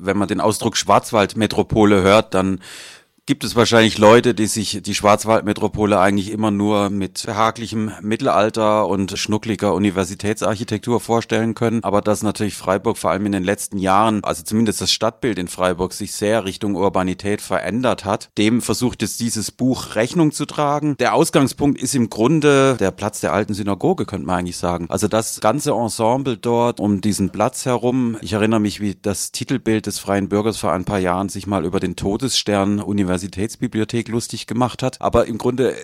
wenn man den Ausdruck Schwarzwaldmetropole hört, dann gibt es wahrscheinlich Leute, die sich die Schwarzwaldmetropole eigentlich immer nur mit behaglichem Mittelalter und schnuckliger Universitätsarchitektur vorstellen können. Aber dass natürlich Freiburg vor allem in den letzten Jahren, also zumindest das Stadtbild in Freiburg, sich sehr Richtung Urbanität verändert hat, dem versucht es dieses Buch Rechnung zu tragen. Der Ausgangspunkt ist im Grunde der Platz der alten Synagoge, könnte man eigentlich sagen. Also das ganze Ensemble dort um diesen Platz herum. Ich erinnere mich, wie das Titelbild des Freien Bürgers vor ein paar Jahren sich mal über den Todesstern Universität Universitätsbibliothek lustig gemacht hat. Aber im Grunde äh,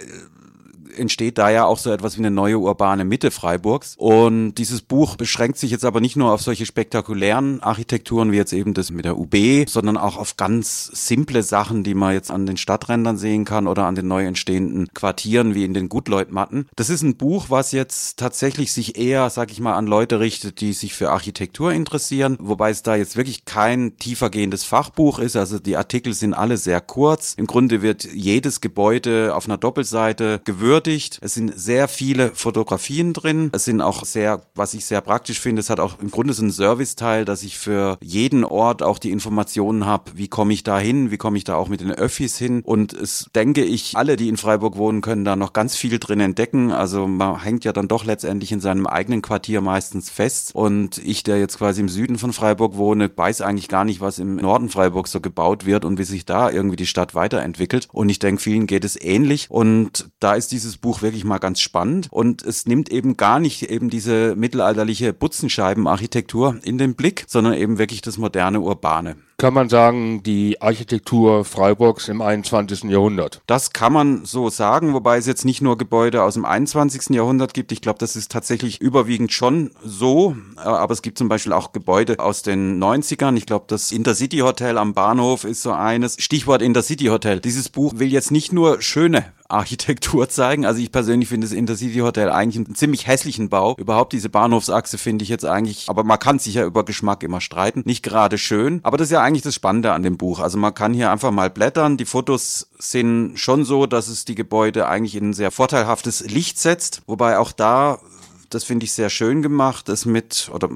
entsteht da ja auch so etwas wie eine neue urbane Mitte Freiburgs. Und dieses Buch beschränkt sich jetzt aber nicht nur auf solche spektakulären Architekturen wie jetzt eben das mit der UB, sondern auch auf ganz simple Sachen, die man jetzt an den Stadträndern sehen kann oder an den neu entstehenden Quartieren wie in den Gutleutmatten. Das ist ein Buch, was jetzt tatsächlich sich eher, sag ich mal, an Leute richtet, die sich für Architektur interessieren, wobei es da jetzt wirklich kein tiefergehendes Fachbuch ist. Also die Artikel sind alle sehr kurz. Im Grunde wird jedes Gebäude auf einer Doppelseite gewürdigt gewürdigt. Es sind sehr viele Fotografien drin. Es sind auch sehr, was ich sehr praktisch finde, es hat auch im Grunde so einen Serviceteil, dass ich für jeden Ort auch die Informationen habe, wie komme ich da hin, wie komme ich da auch mit den Öffis hin. Und es denke ich, alle, die in Freiburg wohnen, können da noch ganz viel drin entdecken. Also man hängt ja dann doch letztendlich in seinem eigenen Quartier meistens fest. Und ich, der jetzt quasi im Süden von Freiburg wohne, weiß eigentlich gar nicht, was im Norden Freiburg so gebaut wird und wie sich da irgendwie die Stadt weiterentwickelt. Und ich denke, vielen geht es ähnlich. Und da ist dieses dieses Buch wirklich mal ganz spannend. Und es nimmt eben gar nicht eben diese mittelalterliche Butzenscheibenarchitektur in den Blick, sondern eben wirklich das moderne Urbane kann man sagen, die Architektur Freiburgs im 21. Jahrhundert. Das kann man so sagen, wobei es jetzt nicht nur Gebäude aus dem 21. Jahrhundert gibt. Ich glaube, das ist tatsächlich überwiegend schon so. Aber es gibt zum Beispiel auch Gebäude aus den 90ern. Ich glaube, das Intercity Hotel am Bahnhof ist so eines. Stichwort Intercity Hotel. Dieses Buch will jetzt nicht nur schöne Architektur zeigen. Also ich persönlich finde das Intercity Hotel eigentlich einen ziemlich hässlichen Bau. Überhaupt diese Bahnhofsachse finde ich jetzt eigentlich, aber man kann sich ja über Geschmack immer streiten. Nicht gerade schön, aber das ist ja eigentlich das Spannende an dem Buch. Also man kann hier einfach mal blättern. Die Fotos sind schon so, dass es die Gebäude eigentlich in ein sehr vorteilhaftes Licht setzt. Wobei auch da das finde ich sehr schön gemacht, das mit, oder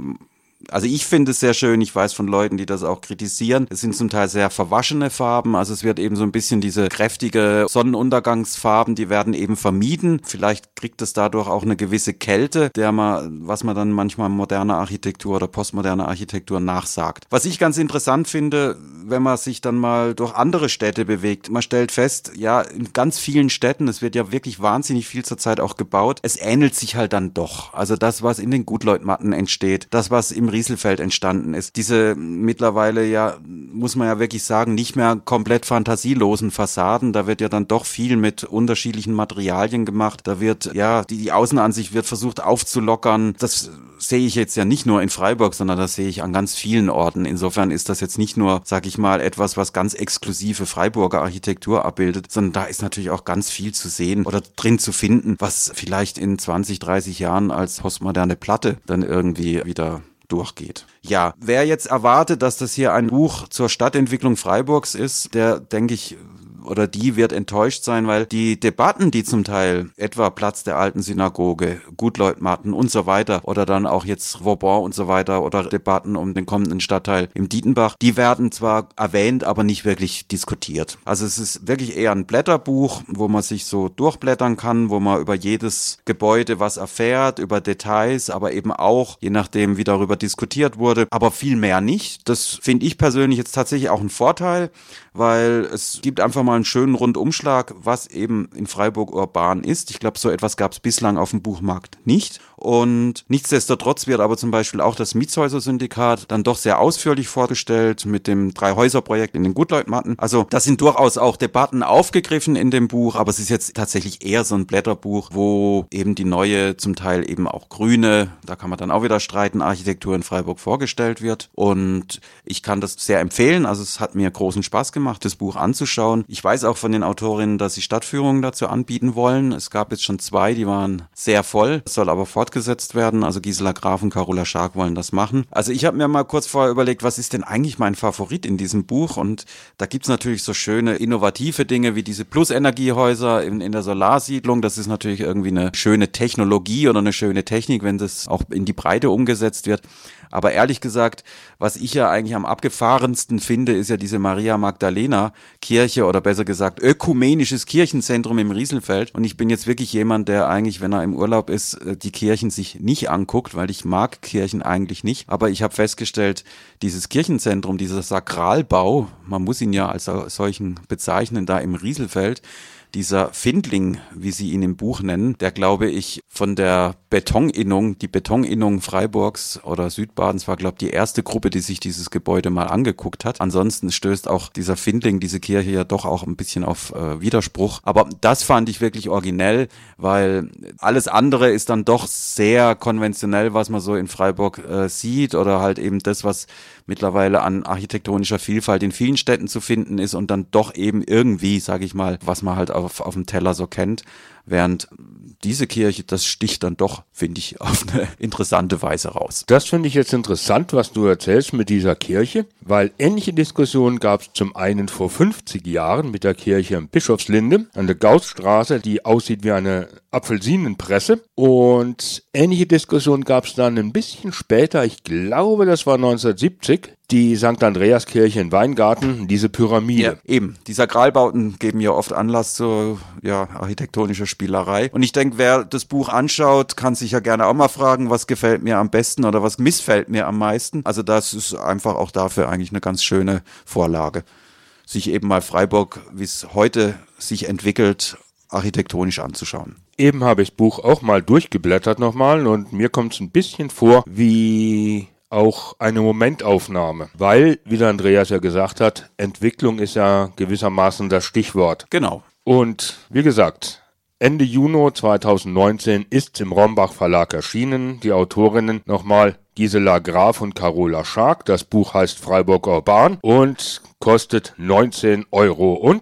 also ich finde es sehr schön. Ich weiß von Leuten, die das auch kritisieren. Es sind zum Teil sehr verwaschene Farben. Also es wird eben so ein bisschen diese kräftige Sonnenuntergangsfarben, die werden eben vermieden. Vielleicht kriegt es dadurch auch eine gewisse Kälte, der man, was man dann manchmal moderner Architektur oder postmoderner Architektur nachsagt. Was ich ganz interessant finde, wenn man sich dann mal durch andere Städte bewegt, man stellt fest, ja, in ganz vielen Städten, es wird ja wirklich wahnsinnig viel zurzeit auch gebaut, es ähnelt sich halt dann doch. Also das, was in den Gutleutmatten entsteht, das, was im Rieselfeld entstanden ist. Diese mittlerweile ja, muss man ja wirklich sagen, nicht mehr komplett fantasielosen Fassaden. Da wird ja dann doch viel mit unterschiedlichen Materialien gemacht. Da wird, ja, die, die Außenansicht wird versucht aufzulockern. Das sehe ich jetzt ja nicht nur in Freiburg, sondern das sehe ich an ganz vielen Orten. Insofern ist das jetzt nicht nur, sag ich mal, etwas, was ganz exklusive Freiburger Architektur abbildet, sondern da ist natürlich auch ganz viel zu sehen oder drin zu finden, was vielleicht in 20, 30 Jahren als postmoderne Platte dann irgendwie wieder durchgeht. Ja, wer jetzt erwartet, dass das hier ein Buch zur Stadtentwicklung Freiburgs ist, der, denke ich, oder die wird enttäuscht sein, weil die Debatten, die zum Teil etwa Platz der alten Synagoge, Gutleutmatten und so weiter oder dann auch jetzt Vauban und so weiter oder Debatten um den kommenden Stadtteil im Dietenbach, die werden zwar erwähnt, aber nicht wirklich diskutiert. Also es ist wirklich eher ein Blätterbuch, wo man sich so durchblättern kann, wo man über jedes Gebäude was erfährt, über Details, aber eben auch, je nachdem, wie darüber diskutiert wurde, aber viel mehr nicht. Das finde ich persönlich jetzt tatsächlich auch ein Vorteil, weil es gibt einfach mal einen schönen Rundumschlag, was eben in Freiburg urban ist. Ich glaube, so etwas gab es bislang auf dem Buchmarkt nicht. Und nichtsdestotrotz wird aber zum Beispiel auch das Mietshäuser-Syndikat dann doch sehr ausführlich vorgestellt mit dem Drei-Häuser-Projekt in den Gutleutmatten. Also da sind durchaus auch Debatten aufgegriffen in dem Buch, aber es ist jetzt tatsächlich eher so ein Blätterbuch, wo eben die neue, zum Teil eben auch grüne, da kann man dann auch wieder streiten, Architektur in Freiburg vorgestellt wird. Und ich kann das sehr empfehlen. Also es hat mir großen Spaß gemacht, das Buch anzuschauen. Ich Ich weiß auch von den Autorinnen, dass sie Stadtführungen dazu anbieten wollen. Es gab jetzt schon zwei, die waren sehr voll, es soll aber fortgesetzt werden. Also Gisela Graf und Carola Schark wollen das machen. Also ich habe mir mal kurz vorher überlegt, was ist denn eigentlich mein Favorit in diesem Buch? Und da gibt's natürlich so schöne innovative Dinge wie diese Plus-Energiehäuser in, in der Solarsiedlung. Das ist natürlich irgendwie eine schöne Technologie oder eine schöne Technik, wenn das auch in die Breite umgesetzt wird. Aber ehrlich gesagt, was ich ja eigentlich am abgefahrensten finde, ist ja diese Maria Magdalena Kirche oder besser gesagt ökumenisches Kirchenzentrum im Rieselfeld. Und ich bin jetzt wirklich jemand, der eigentlich, wenn er im Urlaub ist, äh, die Kirchen sich nicht anguckt, weil ich mag Kirchen eigentlich nicht. Aber ich habe festgestellt, dieses Kirchenzentrum, dieser Sakralbau, man muss ihn ja als solchen bezeichnen, da im Rieselfeld, dieser Findling, wie sie ihn im Buch nennen, der glaube ich von der Betoninnung, die Betoninnung Freiburgs oder Südbadens war, glaube ich, die erste Gruppe, die sich dieses Gebäude mal angeguckt hat. Ansonsten stößt auch dieser Findling, diese Kirche ja doch auch ein bisschen auf äh, Widerspruch. Aber das fand ich wirklich originell, weil alles andere ist dann doch sehr konventionell, was man so in Freiburg äh, sieht oder halt eben das, was mittlerweile an architektonischer Vielfalt in vielen Städten zu finden ist und dann doch eben irgendwie, sage ich mal, was man halt auf, auf dem Teller so kennt. Während diese Kirche, das sticht dann doch, finde ich, auf eine interessante Weise raus. Das finde ich jetzt interessant, was du erzählst mit dieser Kirche, weil ähnliche Diskussionen gab es zum einen vor 50 Jahren mit der Kirche in Bischofslinde an der Gaussstraße, die aussieht wie eine Apfelsinenpresse. Und ähnliche Diskussionen gab es dann ein bisschen später, ich glaube, das war 1970, die St. Andreaskirche in Weingarten, diese Pyramide. Ja, eben. Die Sakralbauten geben ja oft Anlass zur ja, architektonischer Spielerei. Und ich denke, wer das Buch anschaut, kann sich ja gerne auch mal fragen, was gefällt mir am besten oder was missfällt mir am meisten. Also das ist einfach auch dafür eigentlich eine ganz schöne Vorlage. Sich eben mal Freiburg, wie es heute sich entwickelt, architektonisch anzuschauen. Eben habe ich das Buch auch mal durchgeblättert nochmal und mir kommt es ein bisschen vor wie auch eine Momentaufnahme, weil, wie der Andreas ja gesagt hat, Entwicklung ist ja gewissermaßen das Stichwort. Genau. Und wie gesagt, Ende Juni 2019 ist im Rombach Verlag erschienen. Die Autorinnen nochmal Gisela Graf und Carola Schark. Das Buch heißt Freiburg Urban und kostet 19,90 Euro.